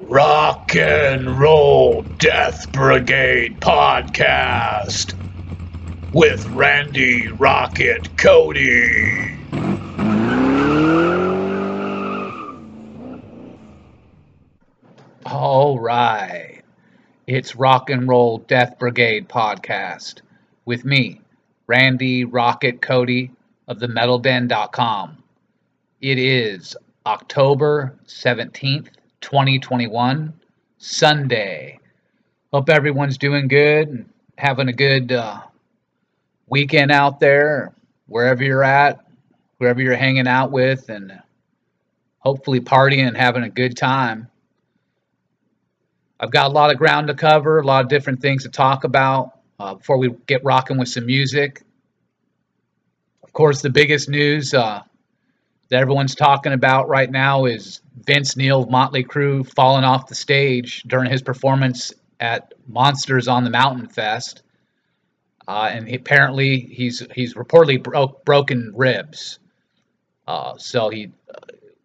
Rock and Roll Death Brigade podcast with Randy Rocket Cody. All right. It's Rock and Roll Death Brigade podcast with me, Randy Rocket Cody of the metalden.com. It is October 17th, 2021, Sunday. Hope everyone's doing good and having a good uh, weekend out there, wherever you're at, wherever you're hanging out with, and hopefully partying and having a good time. I've got a lot of ground to cover, a lot of different things to talk about uh, before we get rocking with some music. Of course, the biggest news uh, that everyone's talking about right now is Vince Neil of Motley Crue falling off the stage during his performance at Monsters on the Mountain Fest. Uh, and he, apparently he's he's reportedly broke broken ribs. Uh, so he,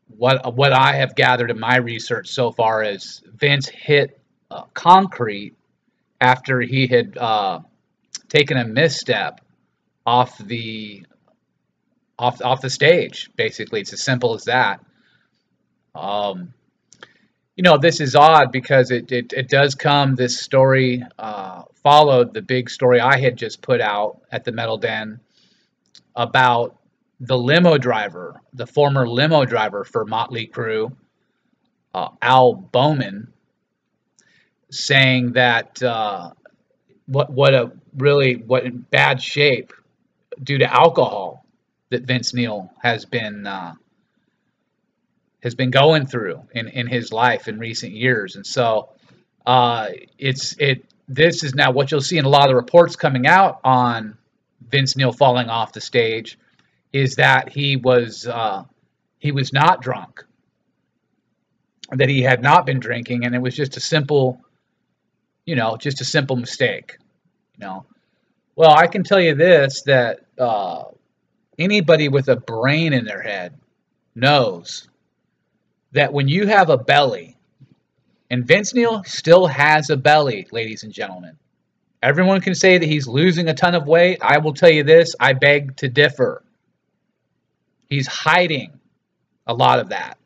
what what I have gathered in my research so far is Vince hit uh, concrete after he had uh, taken a misstep off the off off the stage. Basically, it's as simple as that. Um, you know, this is odd because it it, it does come. This story uh, followed the big story I had just put out at the Metal Den about the limo driver, the former limo driver for Motley Crue, uh, Al Bowman, saying that uh, what what a really what in bad shape due to alcohol that Vince Neil has been uh, has been going through in, in his life in recent years, and so uh, it's it this is now what you'll see in a lot of the reports coming out on Vince Neil falling off the stage is that he was uh, he was not drunk, that he had not been drinking, and it was just a simple you know, just a simple mistake. You know, well, I can tell you this that uh, anybody with a brain in their head knows that when you have a belly, and Vince Neil still has a belly, ladies and gentlemen. Everyone can say that he's losing a ton of weight. I will tell you this I beg to differ. He's hiding a lot of that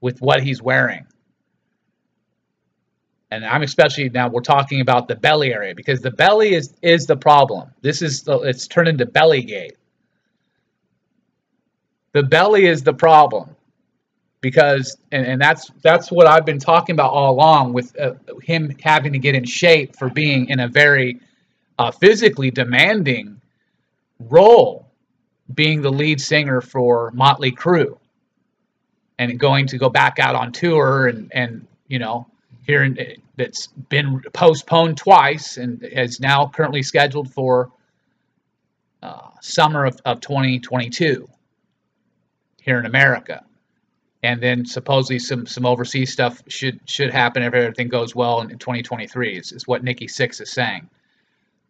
with what he's wearing and I'm especially now we're talking about the belly area because the belly is is the problem. This is the, it's turned into belly gate. The belly is the problem because and, and that's that's what I've been talking about all along with uh, him having to get in shape for being in a very uh, physically demanding role being the lead singer for Motley Crue and going to go back out on tour and and you know hearing that's been postponed twice and is now currently scheduled for uh, summer of, of 2022 here in America. And then supposedly some some overseas stuff should should happen if everything goes well in, in 2023 is, is what Nikki Sixx is saying.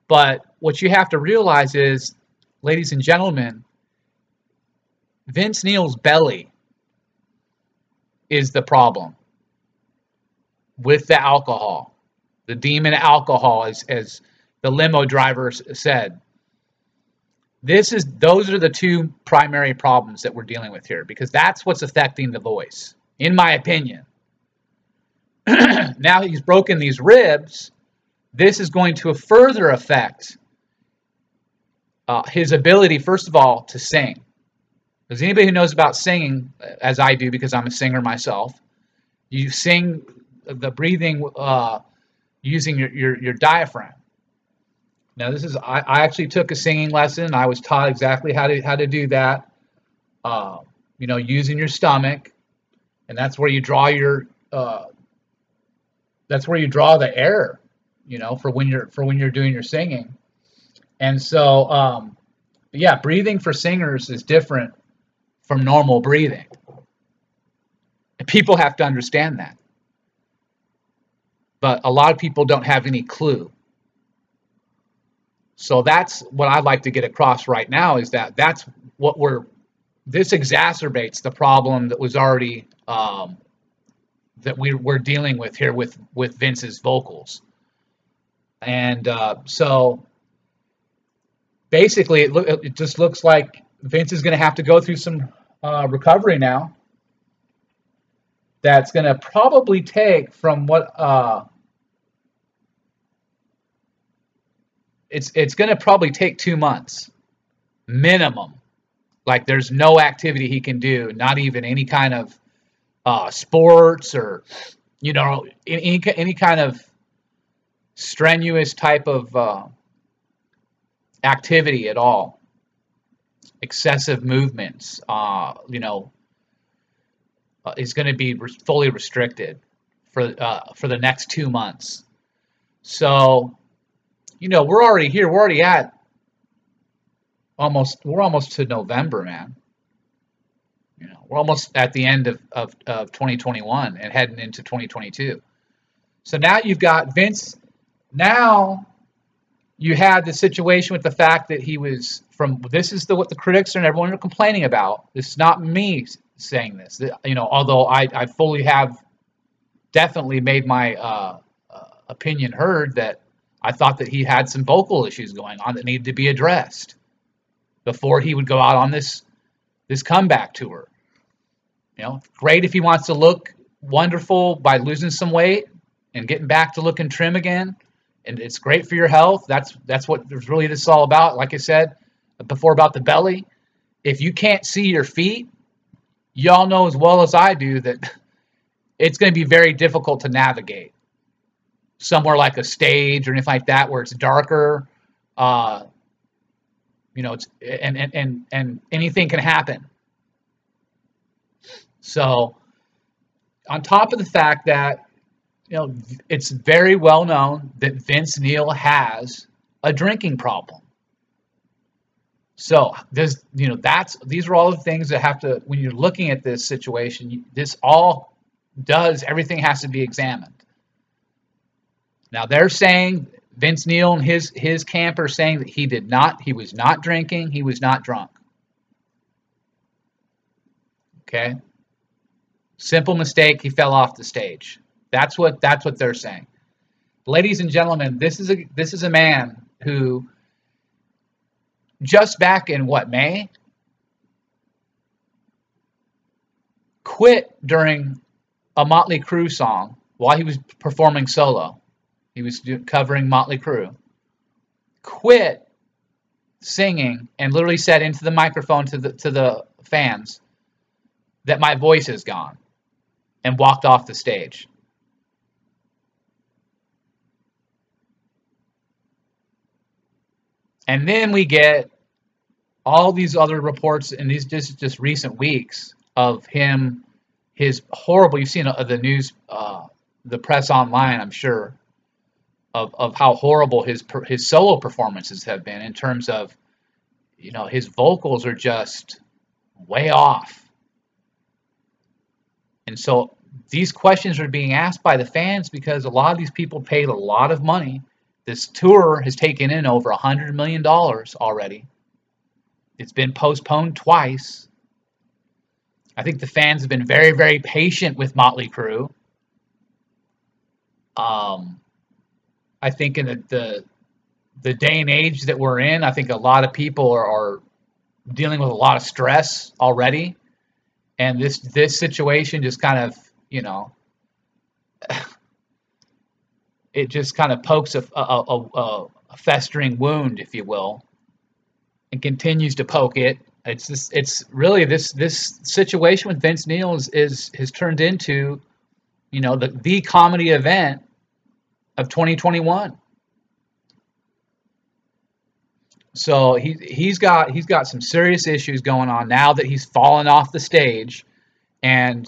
But what you have to realize is, ladies and gentlemen, Vince Neil's belly is the problem with the alcohol, the demon alcohol, as, as the limo driver said. This is those are the two primary problems that we're dealing with here because that's what's affecting the voice, in my opinion. now he's broken these ribs. This is going to further affect uh, his ability, first of all, to sing. Does anybody who knows about singing, as I do because I'm a singer myself, you sing the breathing uh, using your, your, your diaphragm. Now this is I, I actually took a singing lesson. I was taught exactly how to how to do that. Uh, you know, using your stomach, and that's where you draw your uh, that's where you draw the air. You know, for when you're for when you're doing your singing. And so, um, yeah, breathing for singers is different from normal breathing. People have to understand that but a lot of people don't have any clue. So that's what I'd like to get across right now is that that's what we're, this exacerbates the problem that was already um, that we, we're dealing with here with with Vince's vocals. And uh, so basically, it, look, it just looks like Vince is going to have to go through some uh, recovery now. That's going to probably take from what uh, it's it's going to probably take two months minimum. Like there's no activity he can do, not even any kind of uh, sports or you know any any kind of strenuous type of uh, activity at all. Excessive movements, uh, you know, uh, is going to be re- fully restricted for uh, for the next two months. So, you know, we're already here. We're already at almost. We're almost to November, man. You know, we're almost at the end of, of, of 2021 and heading into 2022. So now you've got Vince. Now you had the situation with the fact that he was from. This is the what the critics and everyone are complaining about. This is not me saying this. You know, although I, I fully have definitely made my uh, uh, opinion heard that I thought that he had some vocal issues going on that needed to be addressed before he would go out on this this comeback tour. You know, great if he wants to look wonderful by losing some weight and getting back to looking trim again. And it's great for your health. That's that's what really this is all about. Like I said before about the belly. If you can't see your feet, y'all know as well as I do that it's going to be very difficult to navigate somewhere like a stage or anything like that where it's darker. Uh, you know, it's and and and and anything can happen. So, on top of the fact that you know it's very well known that Vince Neil has a drinking problem. So there's you know that's these are all the things that have to when you're looking at this situation. This all does everything has to be examined. Now they're saying Vince Neil and his his camp are saying that he did not, he was not drinking, he was not drunk. Okay. Simple mistake, he fell off the stage. That's what that's what they're saying. Ladies and gentlemen, this is a this is a man who just back in what May quit during a Motley Crue song while he was performing solo he was covering Motley Crue. Quit singing and literally said into the microphone to the to the fans that my voice is gone and walked off the stage. And then we get all these other reports in these just just recent weeks of him, his horrible. You've seen uh, the news, uh, the press online, I'm sure, of, of how horrible his his solo performances have been in terms of you know his vocals are just way off. And so these questions are being asked by the fans because a lot of these people paid a lot of money. This tour has taken in over a hundred million dollars already. It's been postponed twice. I think the fans have been very very patient with motley crue. Um, I think in the, the, the day and age that we're in, I think a lot of people are, are dealing with a lot of stress already, and this this situation just kind of you know it just kind of pokes a, a, a, a, festering wound, if you will, and continues to poke it. It's this, it's really this this situation with Vince Neil is, is has turned into, you know, the the comedy event of 2021. So he he's got he's got some serious issues going on now that he's fallen off the stage, and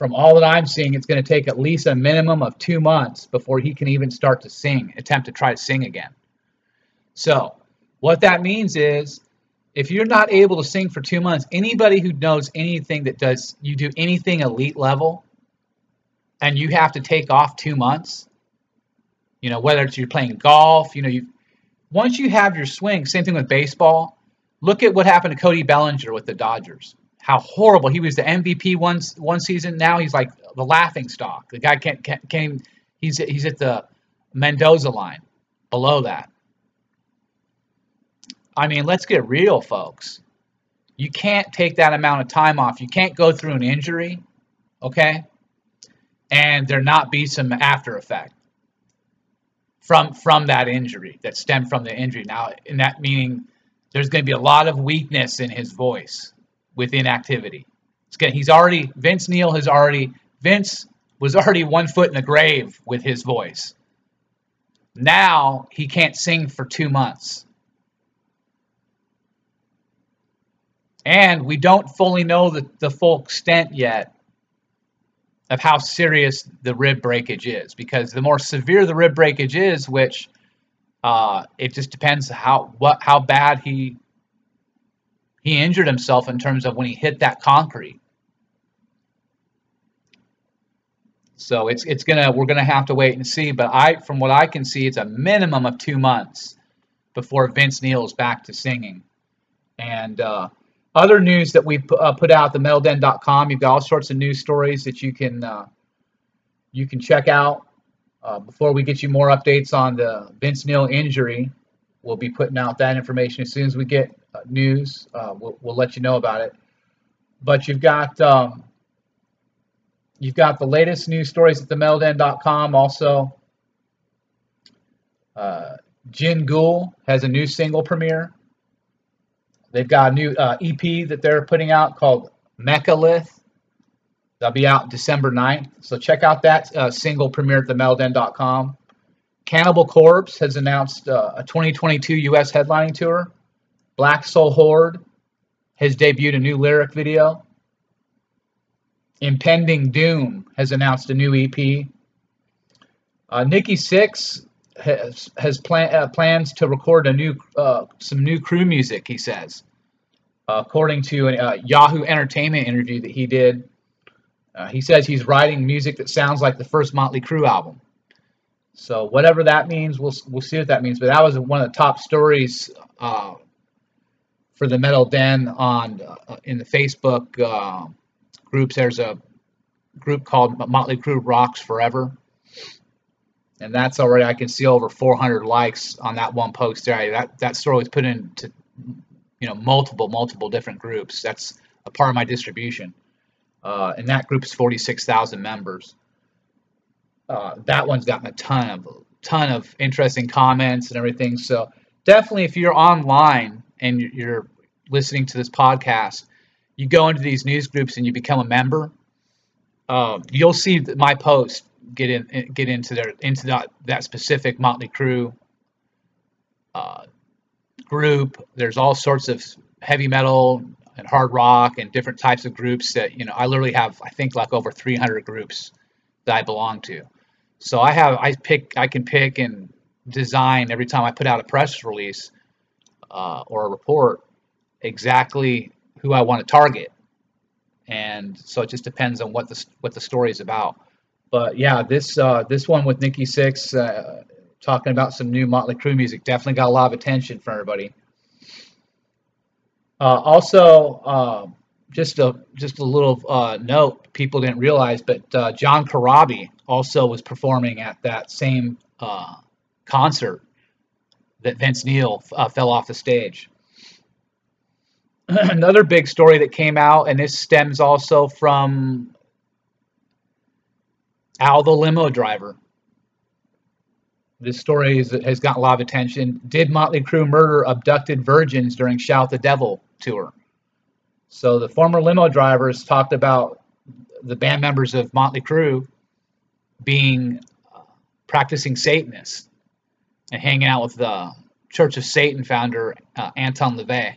from all that I'm seeing, it's going to take at least a minimum of two months before he can even start to sing, attempt to try to sing again. So what that means is, if you're not able to sing for two months, anybody who knows anything that does you do anything elite level, and you have to take off two months, you know, whether it's you're playing golf, you know, you once you have your swing, same thing with baseball. Look at what happened to Cody Bellinger with the Dodgers. How horrible. He was the MVP one one season. Now he's like the laughing stock. The guy can't, can't, can't he's he's at the Mendoza line, below that. I mean, let's get real, folks. You can't take that amount of time off. You can't go through an injury, okay, and there not be some after effect from from that injury that stemmed from the injury. Now, in that meaning, there's going to be a lot of weakness in his voice with inactivity. Gonna, he's already Vince Neil has already Vince was already one foot in the grave with his voice. Now he can't sing for two months. And we don't fully know the, the full extent yet of how serious the rib breakage is because the more severe the rib breakage is, which uh, it just depends how what how bad he he injured himself in terms of when he hit that concrete. So it's it's gonna we're gonna have to wait and see. But I from what I can see, it's a minimum of two months before Vince Neil is back to singing. And uh, other news that we uh, put out the metalden.com, you've got all sorts of news stories that you can uh, you can check out. Uh, before we get you more updates on the Vince Neil injury, we'll be putting out that information as soon as we get uh, news. Uh, we'll, we'll let you know about it. But you've got um, You've got the latest news stories at themetalden.com. Also, uh, Jin Ghoul has a new single premiere. They've got a new uh, EP that they're putting out called Mechalith. That'll be out December 9th. So check out that uh, single premiere at themetalden.com. Cannibal Corpse has announced uh, a 2022 U.S. headlining tour. Black Soul Horde has debuted a new lyric video. Impending Doom has announced a new EP. Uh, Nikki Sixx has has plan, uh, plans to record a new uh, some new Crue music. He says, according to a uh, Yahoo Entertainment interview that he did. Uh, he says he's writing music that sounds like the first Motley Crue album. So whatever that means, we'll we'll see what that means. But that was one of the top stories uh, for the Metal Den on in the Facebook groups. There's a group called Motley Crue Rocks Forever. And that's already, I can see over 400 likes on that one post there. That, that story was put into, you know, multiple, multiple different groups. That's a part of my distribution. Uh, and that group is 46,000 members. Uh, that one's gotten a ton of, ton of interesting comments and everything. So definitely if you're online and you're listening to this podcast, you go into these news groups and you become a member, uh, you'll see my post get in get into their into that that specific Motley Crue uh, group. There's all sorts of heavy metal and hard rock and different types of groups that you know. I literally have I think like over 300 groups that I belong to. So I have I pick I can pick and design every time I put out a press release uh, or a report exactly who I want to target. And so it just depends on what the what the story is about. But yeah, this uh, this one with Nikki Sixx uh, talking about some new Motley Crue music definitely got a lot of attention from everybody. Uh, also, um, just a just a little uh, note people didn't realize, but uh, John Corabi also was performing at that same uh, concert that Vince Neil fell off the stage. another big story that came out, and this stems also from Al the limo driver. This story is, has got a lot of attention. Did Motley Crue murder abducted virgins during Shout the Devil tour? So the former limo drivers talked about the band members of Motley Crue being uh, practicing Satanists and hanging out with the Church of Satan founder uh, Anton LaVey.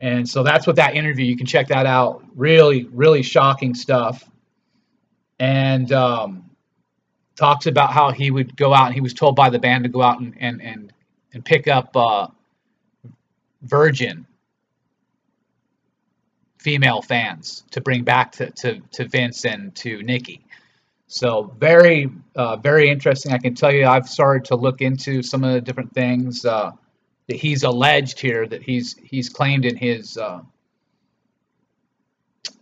And so that's what that interview, you can check that out. Really, really shocking stuff. And um, talks about how he would go out and he was told by the band to go out and, and, and, and pick up uh, virgin female fans to bring back to, to, to Vince and to Nikki. So very, uh, very interesting. I can tell you, I've started to look into some of the different things. Uh, that he's alleged here that he's he's claimed in his uh,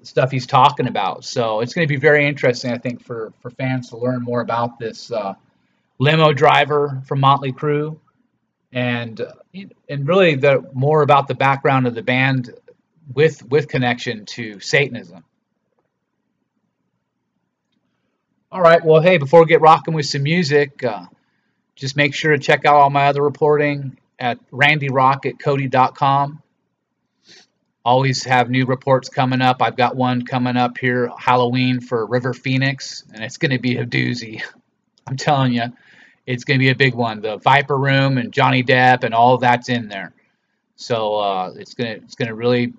stuff he's talking about. So it's going to be very interesting, I think, for for fans to learn more about this uh, limo driver from Motley Crue, and uh, and really the more about the background of the band with with connection to Satanism. All right. Well, hey, before we get rocking with some music, uh, just make sure to check out all my other reporting at randyrocketcody.com. Always have new reports coming up. I've got one coming up here, Halloween for River Phoenix, and it's going to be a doozy. I'm telling you, it's going to be a big one. The Viper Room and Johnny Depp and all that's in there. So uh, it's gonna it's gonna really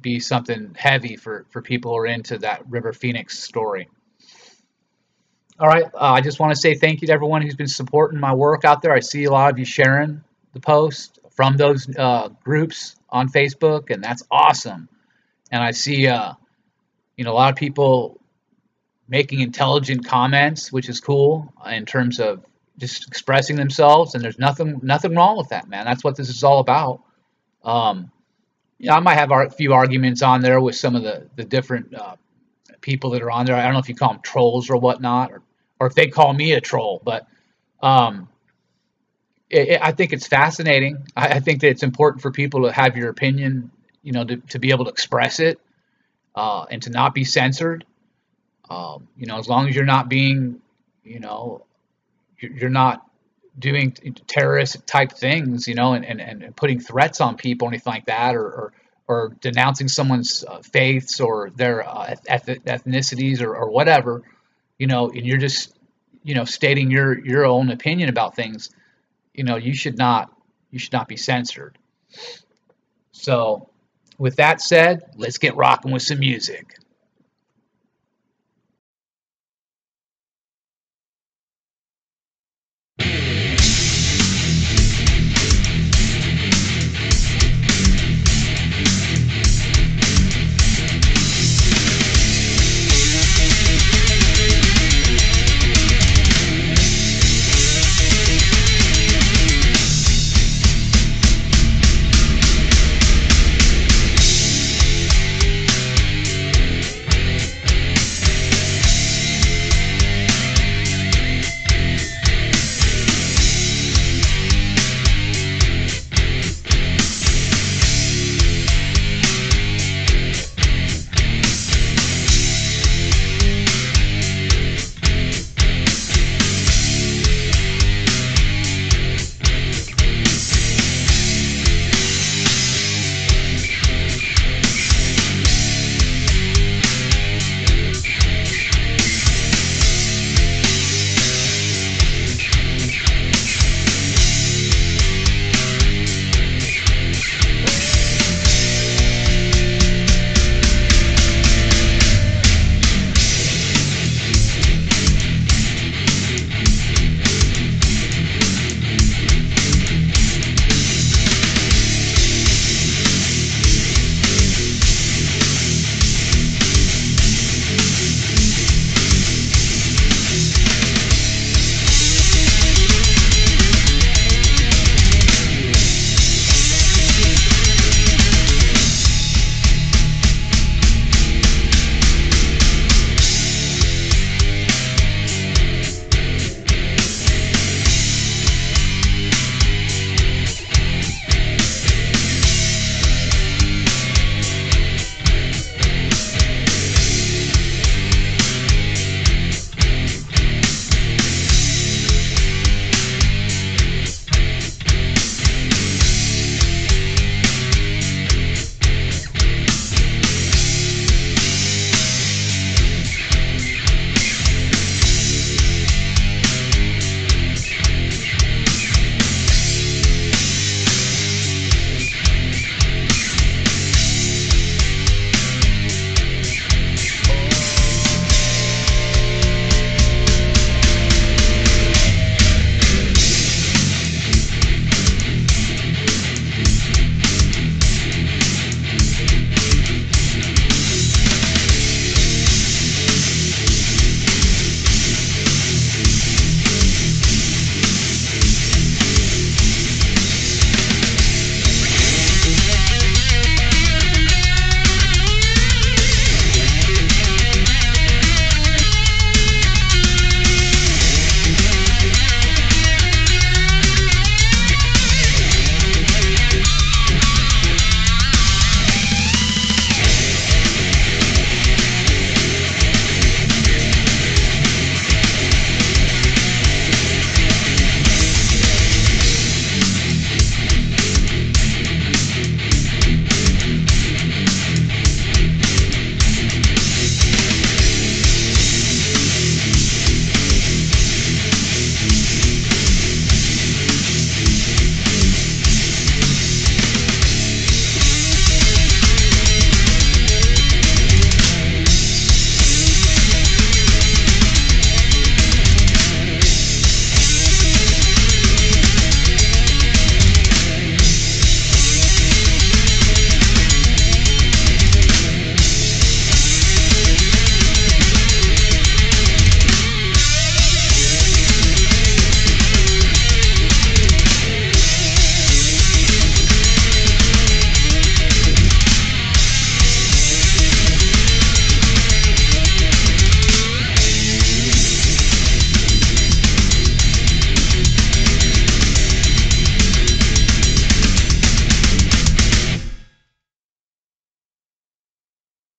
be something heavy for for people who are into that River Phoenix story. All right. Uh, I just want to say thank you to everyone who's been supporting my work out there. I see a lot of you sharing the post from those uh, groups on Facebook, and that's awesome. And I see, uh, you know, a lot of people making intelligent comments, which is cool in terms of just expressing themselves. And there's nothing nothing wrong with that, man. That's what this is all about. Um, yeah, I might have a few arguments on there with some of the the different uh, people that are on there. I don't know if you call them trolls or whatnot, or or if they call me a troll. But um, I think it's fascinating. I, think that it's important for people to have your opinion, you know, to, to be able to express it uh, and to not be censored. Um, you know, as long as you're not being, you know, you're, you're not doing terrorist type things, you know, and, and, and putting threats on people, anything like that, or, or, or denouncing someone's uh, faiths or their uh, ethnicities or, or whatever you know, and you're just, you know, stating your your own opinion about things, you know, you should not you should not be censored. So, with that said, let's get rocking with some music.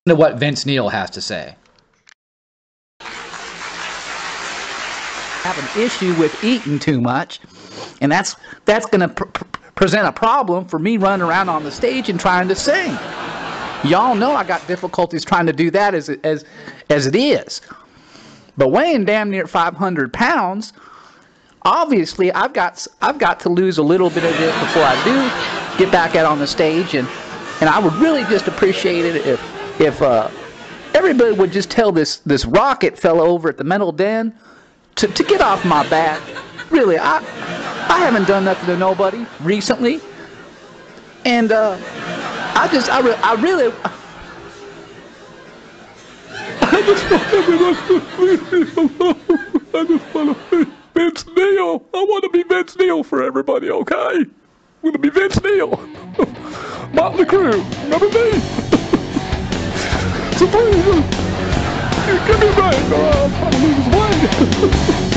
To what Vince Neil has to say. I have an issue with eating too much, and that's that's going to pr- present a problem for me running around on the stage and trying to sing. Y'all know I got difficulties trying to do that as as as it is. But weighing damn near 500 pounds, obviously I've got I've got to lose a little bit of this before I do get back out on the stage, and and I would really just appreciate it if if uh, everybody would just tell this this rocket fellow over at the Metal Den to, to get off my back. Really, I I haven't done nothing to nobody recently, and uh, I just I, re- I really. I just want everyone to leave me alone. I just want to be Vince Neil. I want to be Vince Neil for everybody, okay? I'm going to be Vince Neil. Motley Crue. Remember me? Please, uh, give me I'll probably lose weight.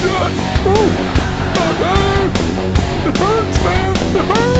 God, oh, oh, it hurts, man. It hurts.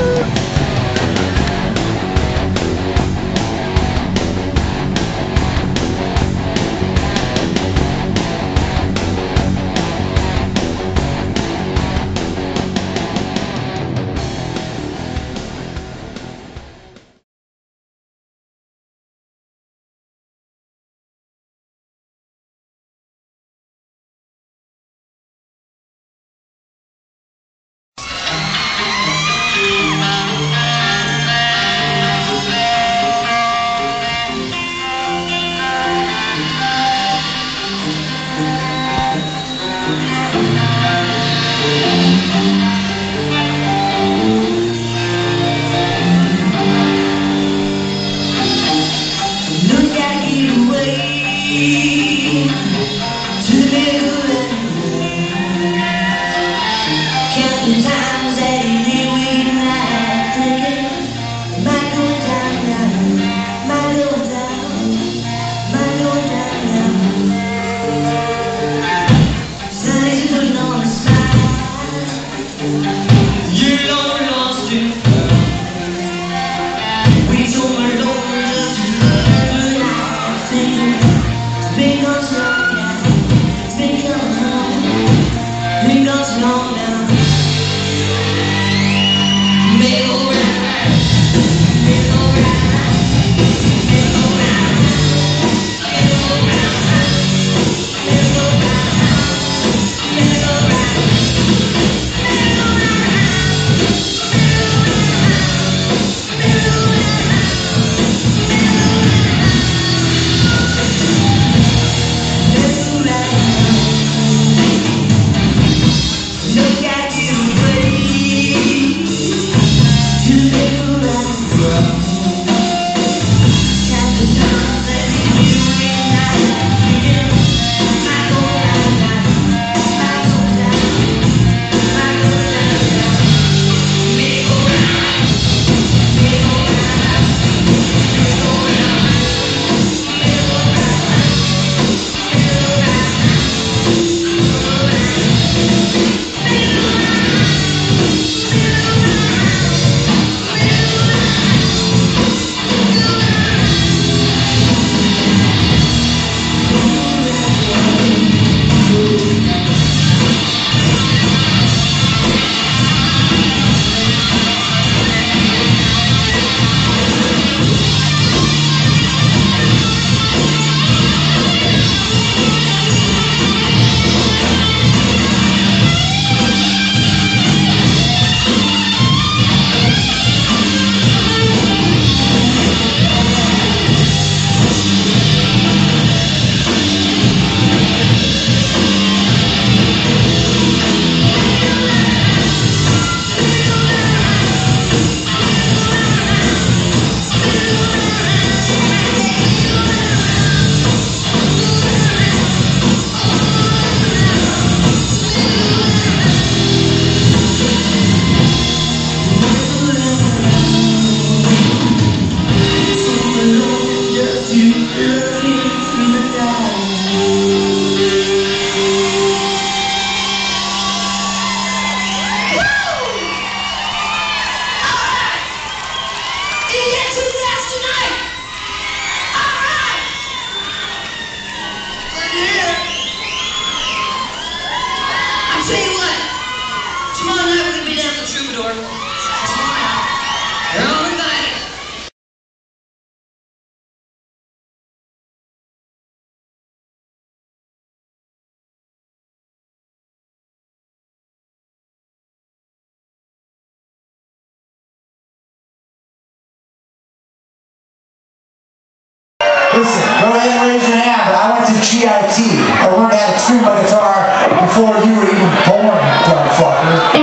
Go ahead and raise your hand. I went to GIT. I learned how to tune my guitar before you were even born, motherfucker.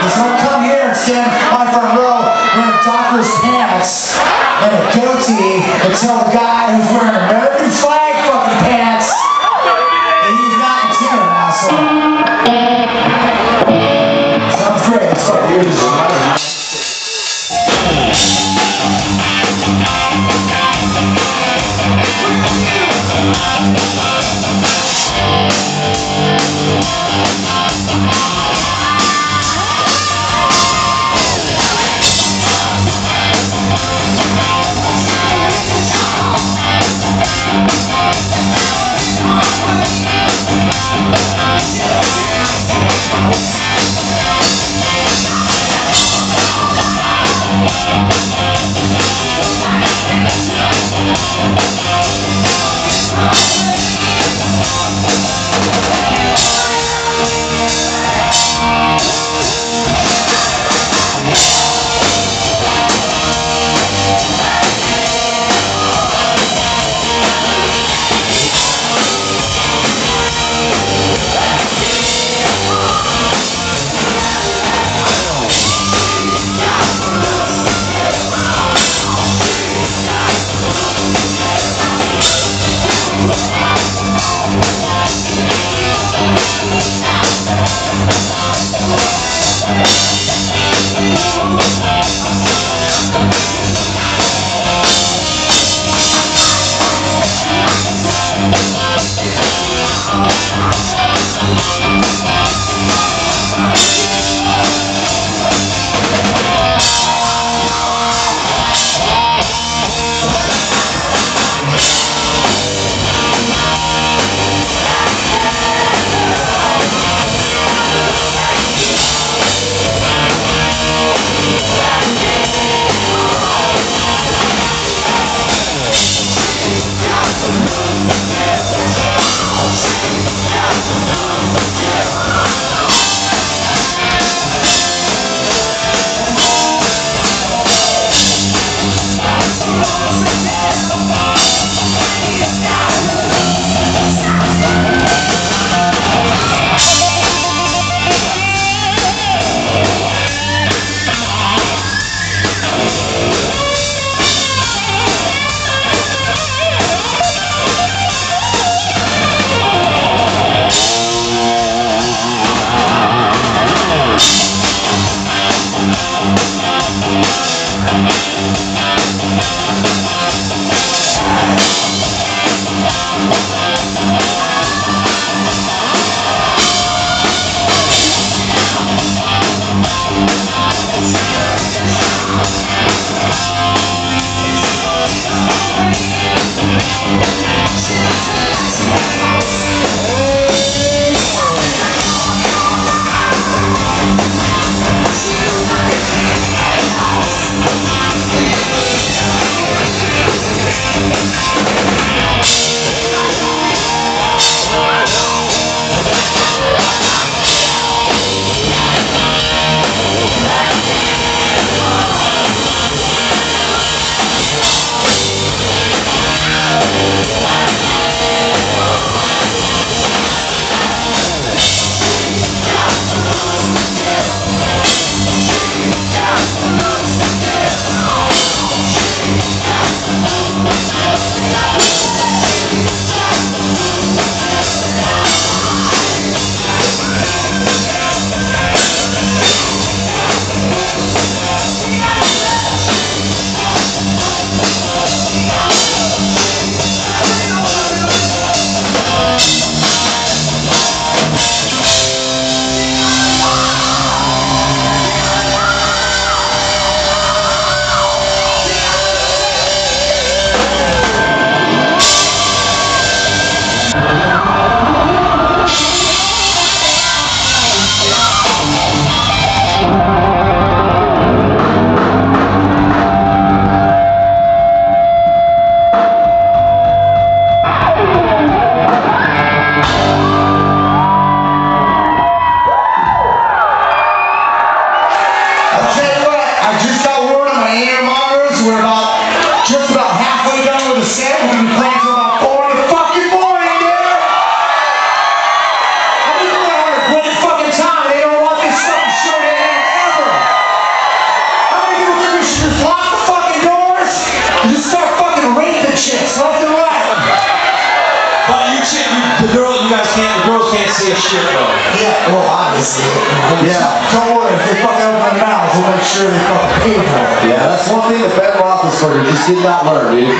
Just don't come here and stand on front row wearing doctor's pants and a goatee and tell the guy who's wearing American flag fucking pants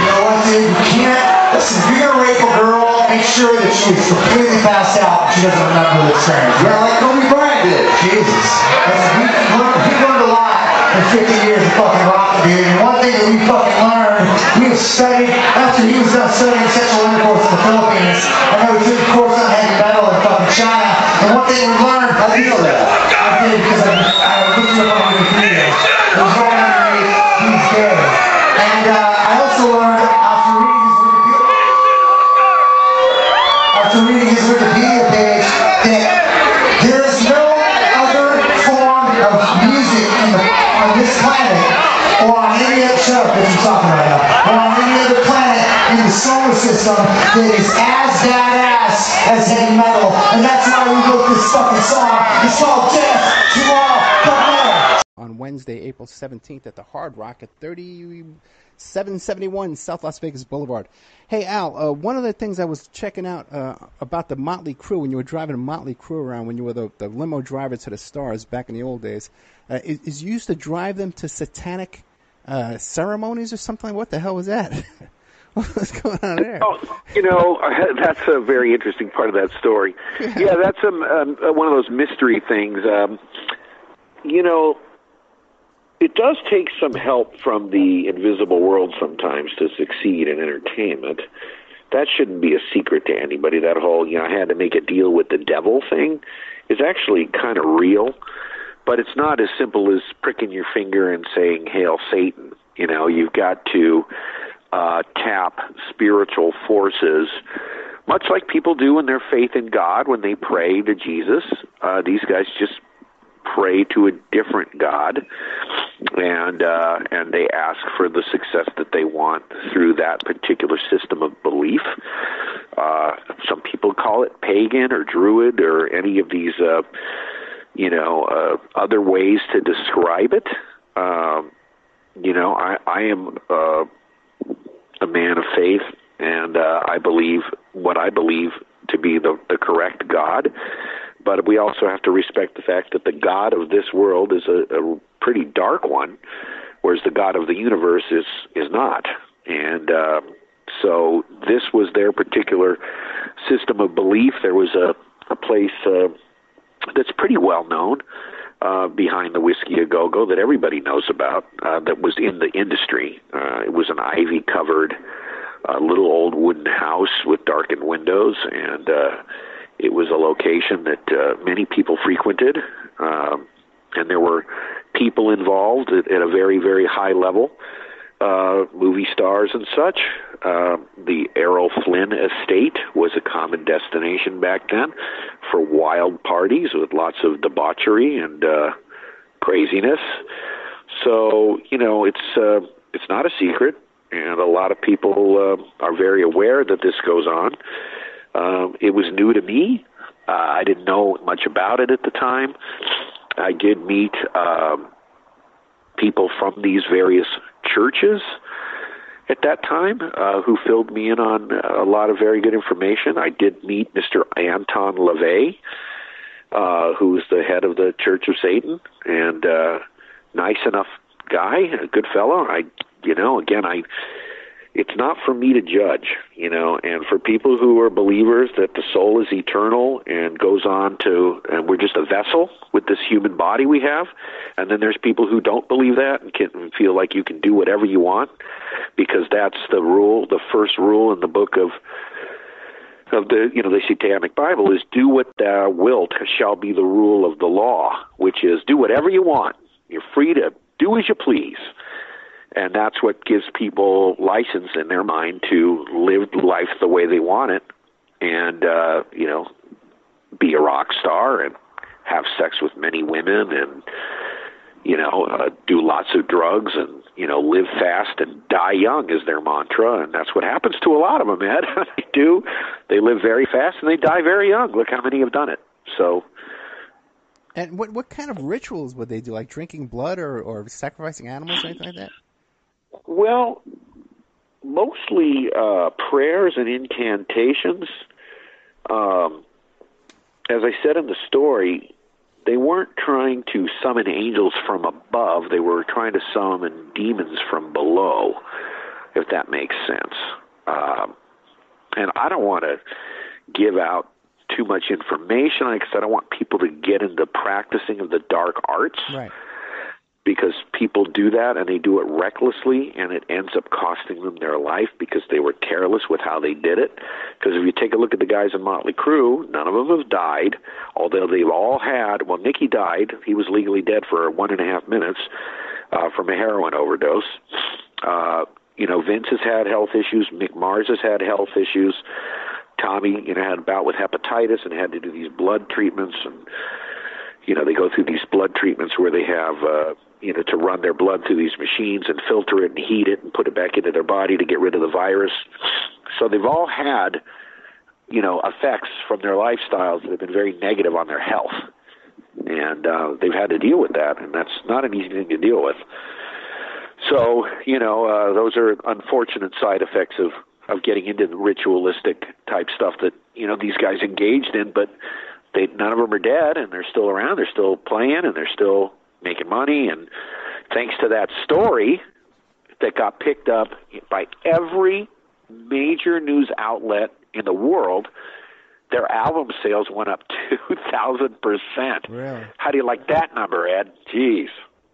know what, dude? You can't. Listen, if you're gonna rape a girl, make sure that she's completely passed out and she doesn't remember the experience. Yeah, like Kobe Bryant did. Jesus. We, learned- we learned a lot in 50 years of fucking rocket, dude. And one thing that we fucking learned, we have studied, after he was done studying sexual intercourse in the Philippines, I know he took a course on heavy metal in fucking China, and one thing we learned, do you that? I did because I, I looked it up on Wikipedia. It was right underneath, he's gay. System that is as badass as heavy metal. And that's why we wrote this fucking song. It's called Death to All Metal. on Wednesday, April 17th at the Hard Rock at 3771 South Las Vegas Boulevard. Hey, Al, uh, one of the things I was checking out uh, about the Motley Crue when you were driving a Motley Crue around, when you were the, the limo driver to the stars back in the old days, uh, is, is you used to drive them to satanic uh, ceremonies or something? What the hell was that? What's going on there? Oh, you know, that's a very interesting part of that story. Yeah, that's um, um, uh, one of those mystery things. Um, you know, it does take some help from the invisible world sometimes to succeed in entertainment. That shouldn't be a secret to anybody. That whole, you know, I had to make a deal with the devil thing is actually kind of real, but it's not as simple as pricking your finger and saying, Hail Satan. You know, you've got to uh, tap spiritual forces, much like people do in their faith in God when they pray to Jesus. Uh, these guys just pray to a different God, and uh, and they ask for the success that they want through that particular system of belief. Uh, some people call it pagan or druid or any of these, uh, you know, uh, other ways to describe it. Um, you know, I, I am uh, a man of faith, and uh, I believe what I believe to be the, the correct God. But we also have to respect the fact that the God of this world is a, a pretty dark one, whereas the God of the universe is is not. And uh, so this was their particular system of belief. There was a a place uh, that's pretty well known uh, behind the Whisky a Go Go that everybody knows about. Uh, that was in the industry. Uh, it was an ivy covered, uh, little old wooden house with darkened windows, and uh, it was a location that uh, many people frequented, um, and there were people involved at, at a very very high level. Uh, movie stars and such. Uh, the Errol Flynn estate was a common destination back then for wild parties with lots of debauchery and uh, craziness. So you know, it's uh, it's not a secret, and a lot of people uh, are very aware that this goes on. Um, it was new to me. Uh, I didn't know much about it at the time. I did meet um, people from these various churches at that time uh, who filled me in on a lot of very good information. I did meet Mr. Anton LaVey, uh, who's the head of the Church of Satan, and uh, nice enough guy, a good fellow. I, you know, again, I. It's not for me to judge, you know, and for people who are believers that the soul is eternal and goes on to, and we're just a vessel with this human body we have, and then there's people who don't believe that and can feel like you can do whatever you want because that's the rule, the first rule in the book of of the you know the satanic bible is do what thou wilt shall be the rule of the law which is do whatever you want. You're free to do as you please and that's what gives people license in their mind to live life the way they want it and uh you know be a rock star and have sex with many women and you know uh, do lots of drugs and you know live fast and die young is their mantra. And that's what happens to a lot of them ed. They do. They live very fast and they die very young. Look how many have done it. So And what what kind of rituals would they do? Like drinking blood or, or sacrificing animals or anything like that? Well, mostly uh, prayers and incantations. Um, as I said in the story, they weren't trying to summon angels from above. They were trying to summon demons from below, if that makes sense. Um, and I don't want to give out too much information because I don't want people to get into practicing of the dark arts Right. Because people do that and they do it recklessly and it ends up costing them their life because they were careless with how they did it. Because if you take a look at the guys in Motley Crue, none of them have died, although they've all had. Well, Nikki died; he was legally dead for one and a half minutes uh, from a heroin overdose. Uh, you know, Vince has had health issues. Mick Mars has had health issues. Tommy, you know, had a bout with hepatitis and had to do these blood treatments and you know they go through these blood treatments where they have uh you know to run their blood through these machines and filter it and heat it and put it back into their body to get rid of the virus. So they've all had you know effects from their lifestyles that have been very negative on their health. And uh they've had to deal with that and that's not an easy thing to deal with. So you know uh those are unfortunate side effects of of getting into the ritualistic type stuff that you know these guys engaged in but they none of them are dead and they're still around they're still playing and they're still making money and thanks to that story that got picked up by every major news outlet in the world their album sales went up 2000% Really? how do you like that number ed? Jeez.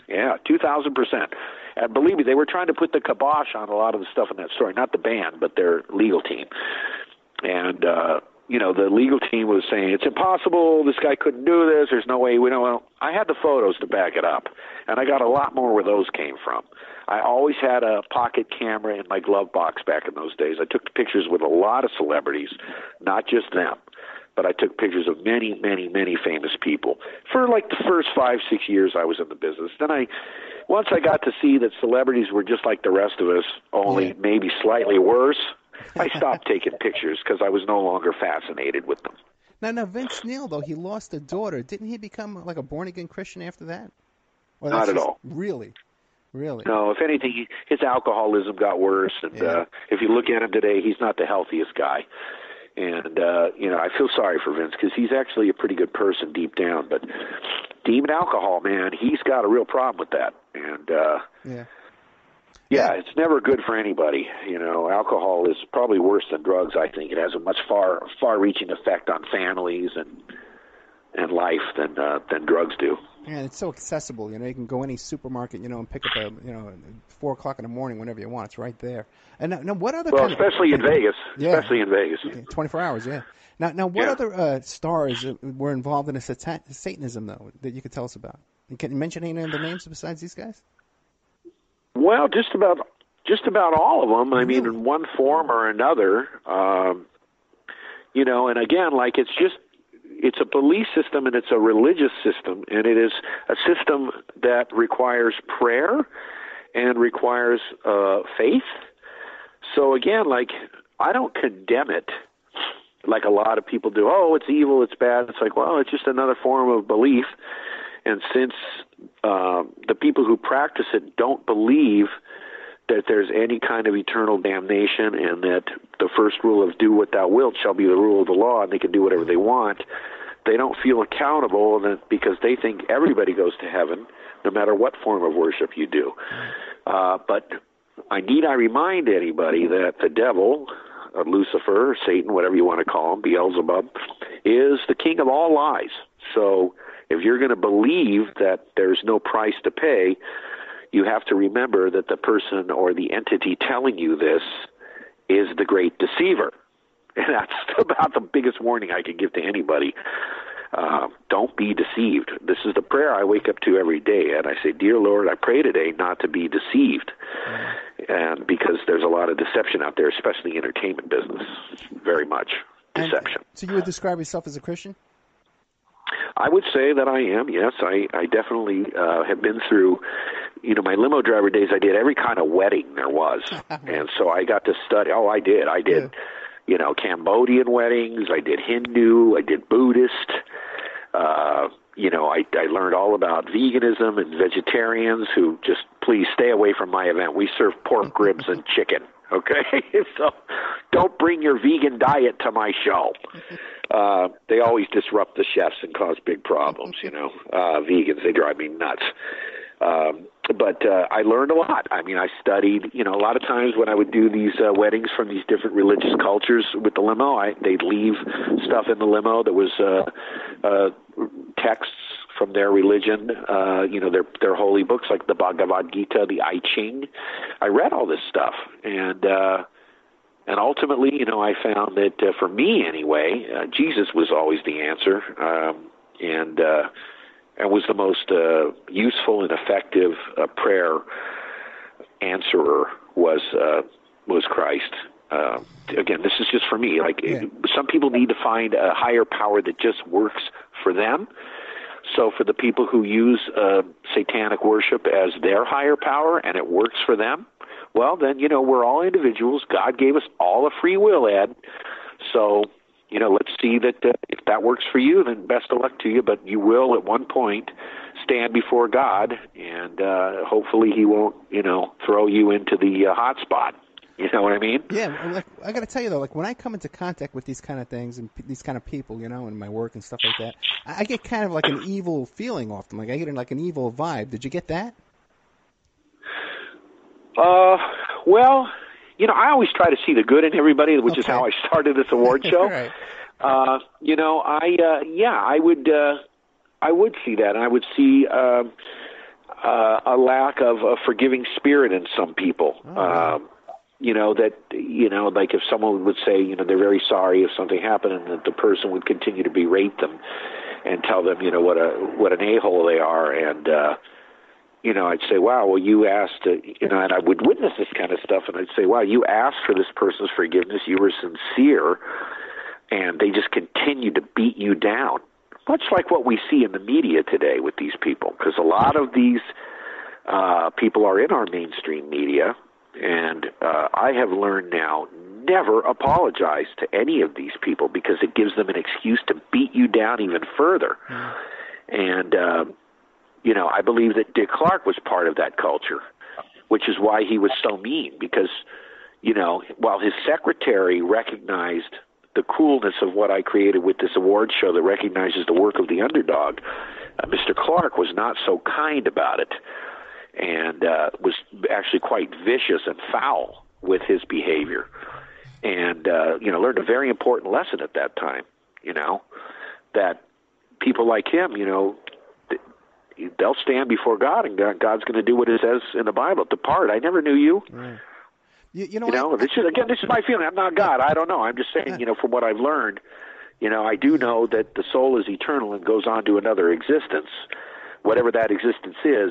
Yeah 2000% and believe me they were trying to put the kibosh on a lot of the stuff in that story. Not the band but their legal team. And uh you know the legal team was saying it's impossible. This guy couldn't do this. There's no way we don't well i had the photos to back it up and i got a lot more where those came from. I always had a pocket camera in my glove box back in those days. I took pictures with a lot of celebrities not just them but i took pictures of many many many famous people. For like the first five six years i was in the business then i once i got to see that celebrities were just like the rest of us only Yeah. maybe slightly worse I stopped taking pictures because I was no longer fascinated with them. Now, now Vince Neil though he lost a daughter. Didn't he become like a born again Christian after that? Or Not at just- all. Really, really. No, if anything, he, his alcoholism got worse, and Yeah. uh, if you look at him today, he's not the healthiest guy. And uh, you know, I feel sorry for Vince because he's actually a pretty good person deep down, but demon alcohol, man, he's got a real problem with that. And uh, Yeah. Yeah, it's never good for anybody. You know, alcohol is probably worse than drugs. I think it has a much far far-reaching effect on families and and life than uh, than drugs do. And it's so accessible. You know, you can go any supermarket, you know, and pick up a, you know, four o'clock in the morning whenever you want. It's right there. And now, now what other? Well, kind especially of, in Vegas. Yeah. Especially in Vegas. Twenty-four hours. Yeah. Now, now, what Yeah. other uh, stars uh, were involved in a satan- Satanism though that you could tell us about? Can you mention any of the names besides these guys? Well, just about just about all of them. I mean, in one form or another. Um, you know, and again, like it's just it's a belief system and it's a religious system, and it is a system that requires prayer and requires uh, faith. So again, like I don't condemn it like a lot of people do. Oh, it's evil, it's bad. It's like, well, it's just another form of belief. And since uh, the people who practice it don't believe that there's any kind of eternal damnation and that the first rule of do what thou wilt shall be the rule of the law and they can do whatever they want, they don't feel accountable because they think everybody goes to heaven no matter what form of worship you do. Uh, but I need I remind anybody that the devil, or Lucifer, or Satan, whatever you want to call him, Beelzebub, is the king of all lies. So if you're going to believe that there's no price to pay, you have to remember that the person or the entity telling you this is the great deceiver. And that's about the biggest warning I can give to anybody. Uh, don't be deceived. This is the prayer I wake up to every day, and I say, "Dear Lord, I pray today not to be deceived," and because there's a lot of deception out there, especially in the entertainment business, very much And- deception. so you would describe yourself as a Christian? I would say that I am. Yes, I I definitely uh, have been through. You know, my limo driver days. I did every kind of wedding there was, and so I got to study. Oh, I did. I did. You know, Cambodian weddings. I did Hindu. I did Buddhist. Uh, you know, I I learned all about veganism and vegetarians who just please stay away from my event. We serve pork ribs and chicken. Okay, so don't bring your vegan diet to my show. uh, they always disrupt the chefs and cause big problems. You know, uh, vegans they drive me nuts. Um, but uh, I learned a lot. I mean, I studied. You know, a lot of times when I would do these uh, weddings from these different religious cultures with the limo, I, they'd leave stuff in the limo that was uh, uh, texts from their religion. Uh, you know, their their holy books like the Bhagavad Gita, the I Ching. I read all this stuff, and uh, and ultimately, you know, I found that uh, for me anyway, uh, Jesus was always the answer, um, and. Uh, and was the most uh, useful and effective uh, prayer answerer was uh, was Christ. Uh, again, this is just for me. Like Yeah. some people need to find a higher power that just works for them. So for the people who use uh, satanic worship as their higher power and it works for them, well then you know we're all individuals. God gave us all a free will, Ed. So you know, let's see that uh, if that works for you, then best of luck to you. But you will at one point stand before God, and uh, hopefully He won't, you know, throw you into the uh, hot spot. You know what I mean? Yeah, like I got to tell you though, like when I come into contact with these kind of things and p- these kind of people, you know, in my work and stuff like that, I, I get kind of like an evil feeling off them. Like I get like an evil vibe. Did you get that? Uh, well, you know, I always try to see the good in everybody, which is how I started this award show. Right. Uh, you know, I uh, yeah, I would uh, I would see that, and I would see uh, uh, a lack of a forgiving spirit in some people. um, you know that you know, like if someone would say, you know, they're very sorry if something happened, and that the person would continue to berate them and tell them, you know, what a what an a hole they are, and uh, you know, I'd say, wow, well, you asked, uh, you know, and I would witness this kind of stuff, and I'd say, wow, you asked for this person's forgiveness, you were sincere, and they just continue to beat you down. Much like what we see in the media today with these people, because a lot of these uh, people are in our mainstream media, and uh, I have learned now never apologize to any of these people because it gives them an excuse to beat you down even further. And uh, you know, I believe that Dick Clark was part of that culture, which is why he was so mean because, you know, while his secretary recognized the coolness of what I created with this award show that recognizes the work of the underdog, uh, Mr. Clark was not so kind about it and uh, was actually quite vicious and foul with his behavior. And, uh, you know, learned a very important lesson at that time, you know, that people like him, you know, they'll stand before God, and God's going to do what it says in the Bible. Depart. I never knew you. You, you know, You know, this is again, this is my feeling. I'm not God. I don't know. I'm just saying, you know, from what I've learned, you know, I do know that the soul is eternal and goes on to another existence. Whatever that existence is,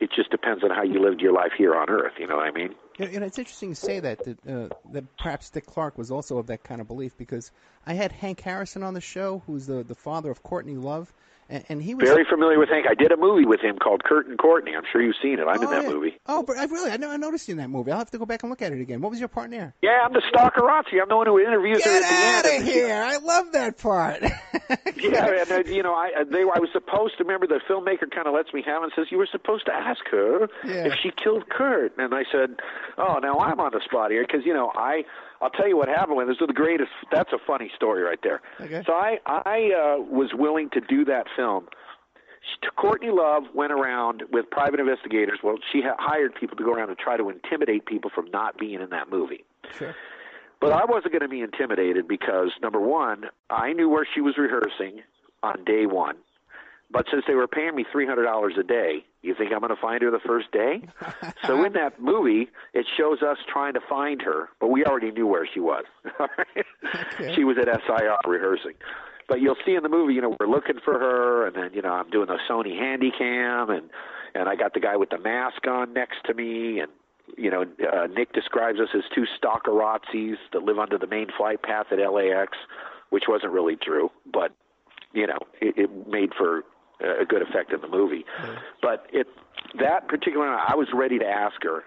it just depends on how you lived your life here on Earth. You know what I mean? You know, you know, it's interesting to say that that, uh, that perhaps Dick Clark was also of that kind of belief because I had Hank Harrison on the show, who's the the father of Courtney Love, and, and he was Very familiar with Hank. I did a movie with him called Kurt and Courtney. I'm sure you've seen it. I'm in Oh, that yeah. movie. Oh, but I really I know I noticed you in that movie. I'll have to go back and look at it again. What was your part there? Yeah, I'm the stalkerazzi. I'm the one who interviews her Get at the out end. of here! I love that part. Yeah, and uh, you know, I uh, they I was supposed to remember the filmmaker kind of lets me have and says you were supposed to ask her Yeah. if she killed Kurt, and I said, oh, now I'm on the spot here because you know I I'll tell you what happened when this is the greatest. That's a funny story right there. Okay. So I I uh, was willing to do that film. She- Courtney Love went around with private investigators. Well, she ha- hired people to go around and try to intimidate people from not being in that movie. Sure. But I wasn't going to be intimidated because number one, I knew where she was rehearsing on day one. But since they were paying me three hundred dollars a day, you think I'm going to find her the first day? so in that movie, it shows us trying to find her, but we already knew where she was. She was at SIR rehearsing. But you'll see in the movie, you know, we're looking for her, and then you know I'm doing a Sony Handycam, and and I got the guy with the mask on next to me, and you know, uh, Nick describes us as two stalkerazzis that live under the main flight path at LAX, which wasn't really true, but you know, it, it made for a good effect in the movie. Mm-hmm. But it that particular, I was ready to ask her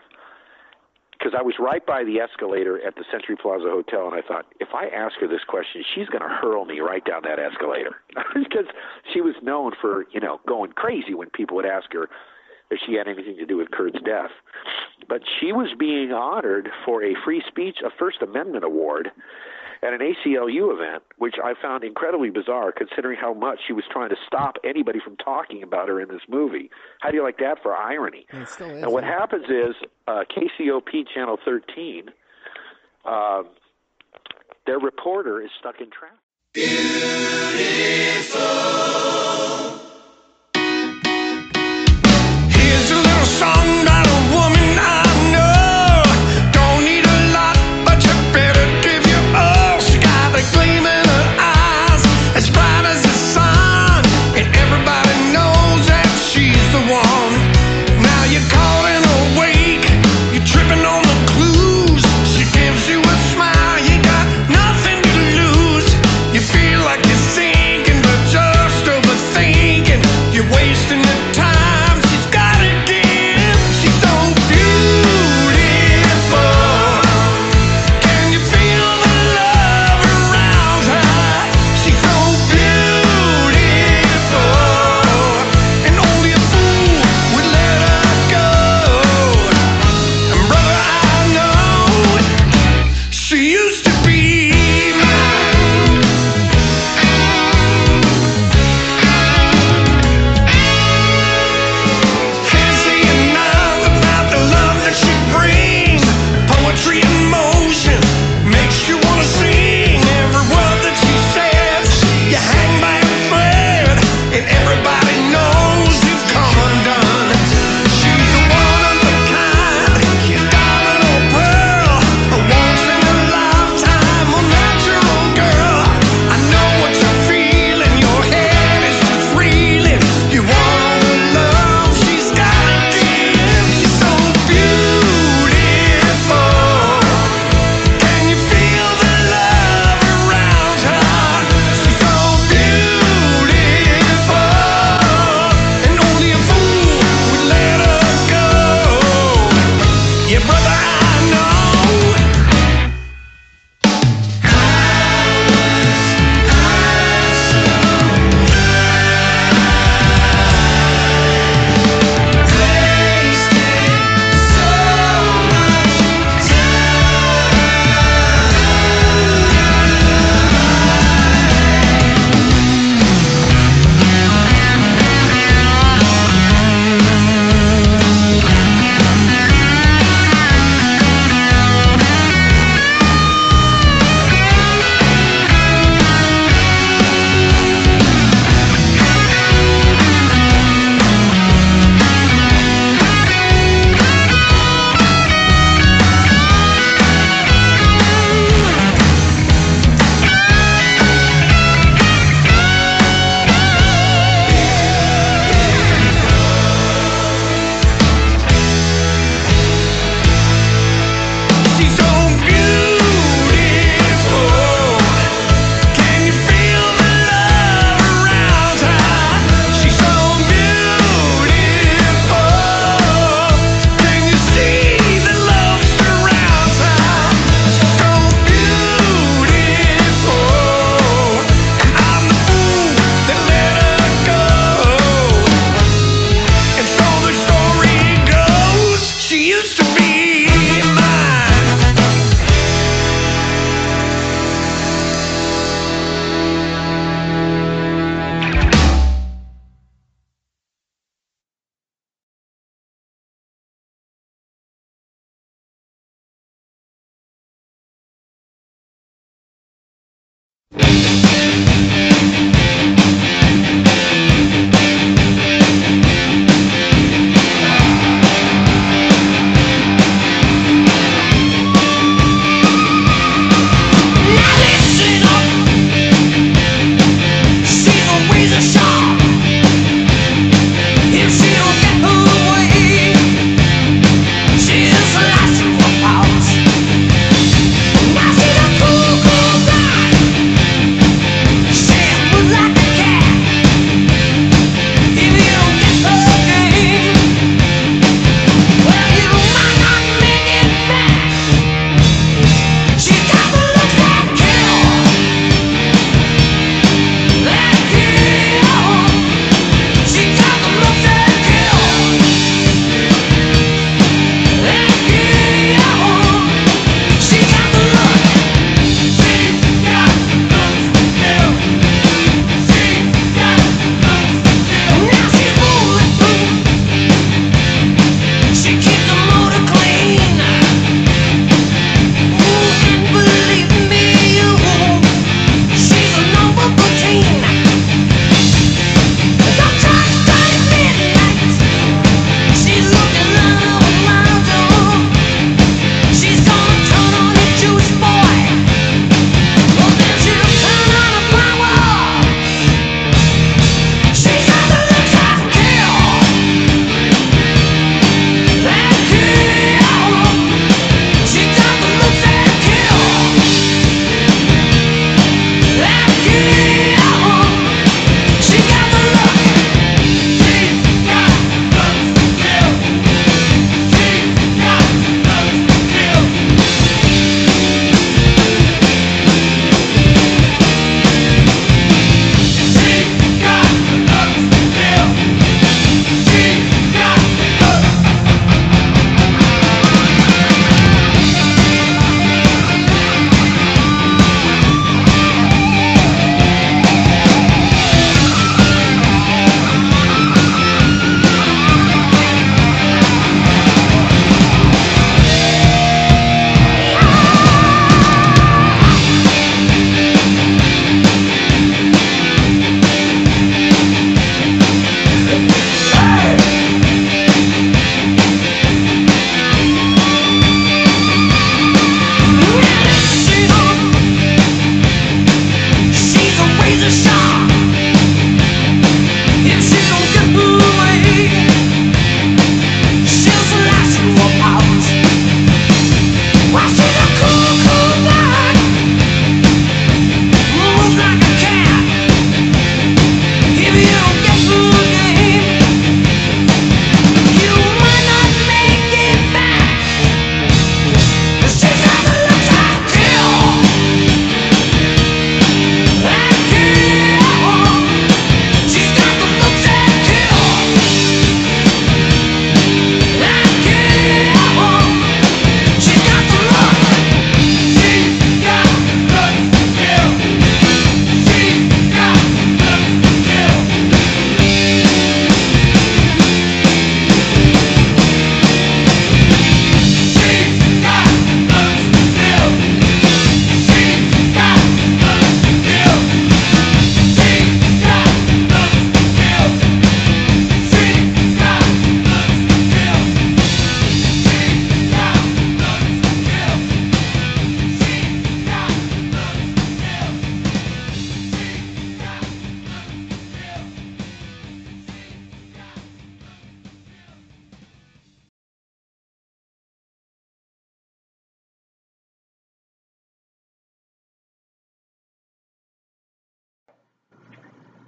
because I was right by the escalator at the Century Plaza Hotel, and I thought, if I ask her this question, she's going to hurl me right down that escalator because she was known for you know going crazy when people would ask her if she had anything to do with Kurt's death. But she was being honored for a free speech, a First Amendment award, at an ACLU event, which I found incredibly bizarre considering how much she was trying to stop anybody from talking about her in this movie. How do you like that for irony? And it still is. And what yeah. happens is uh, KCOP Channel 13, uh, their reporter is stuck in traffic. Here's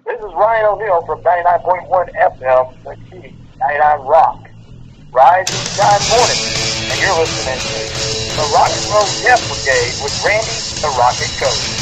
This is Ryan O'Neill from 99.1 FM, the key, 99 Rock. Rise and shine morning. And you're listening to the Rock and Roll Death Brigade with Randy the Rocket Coach.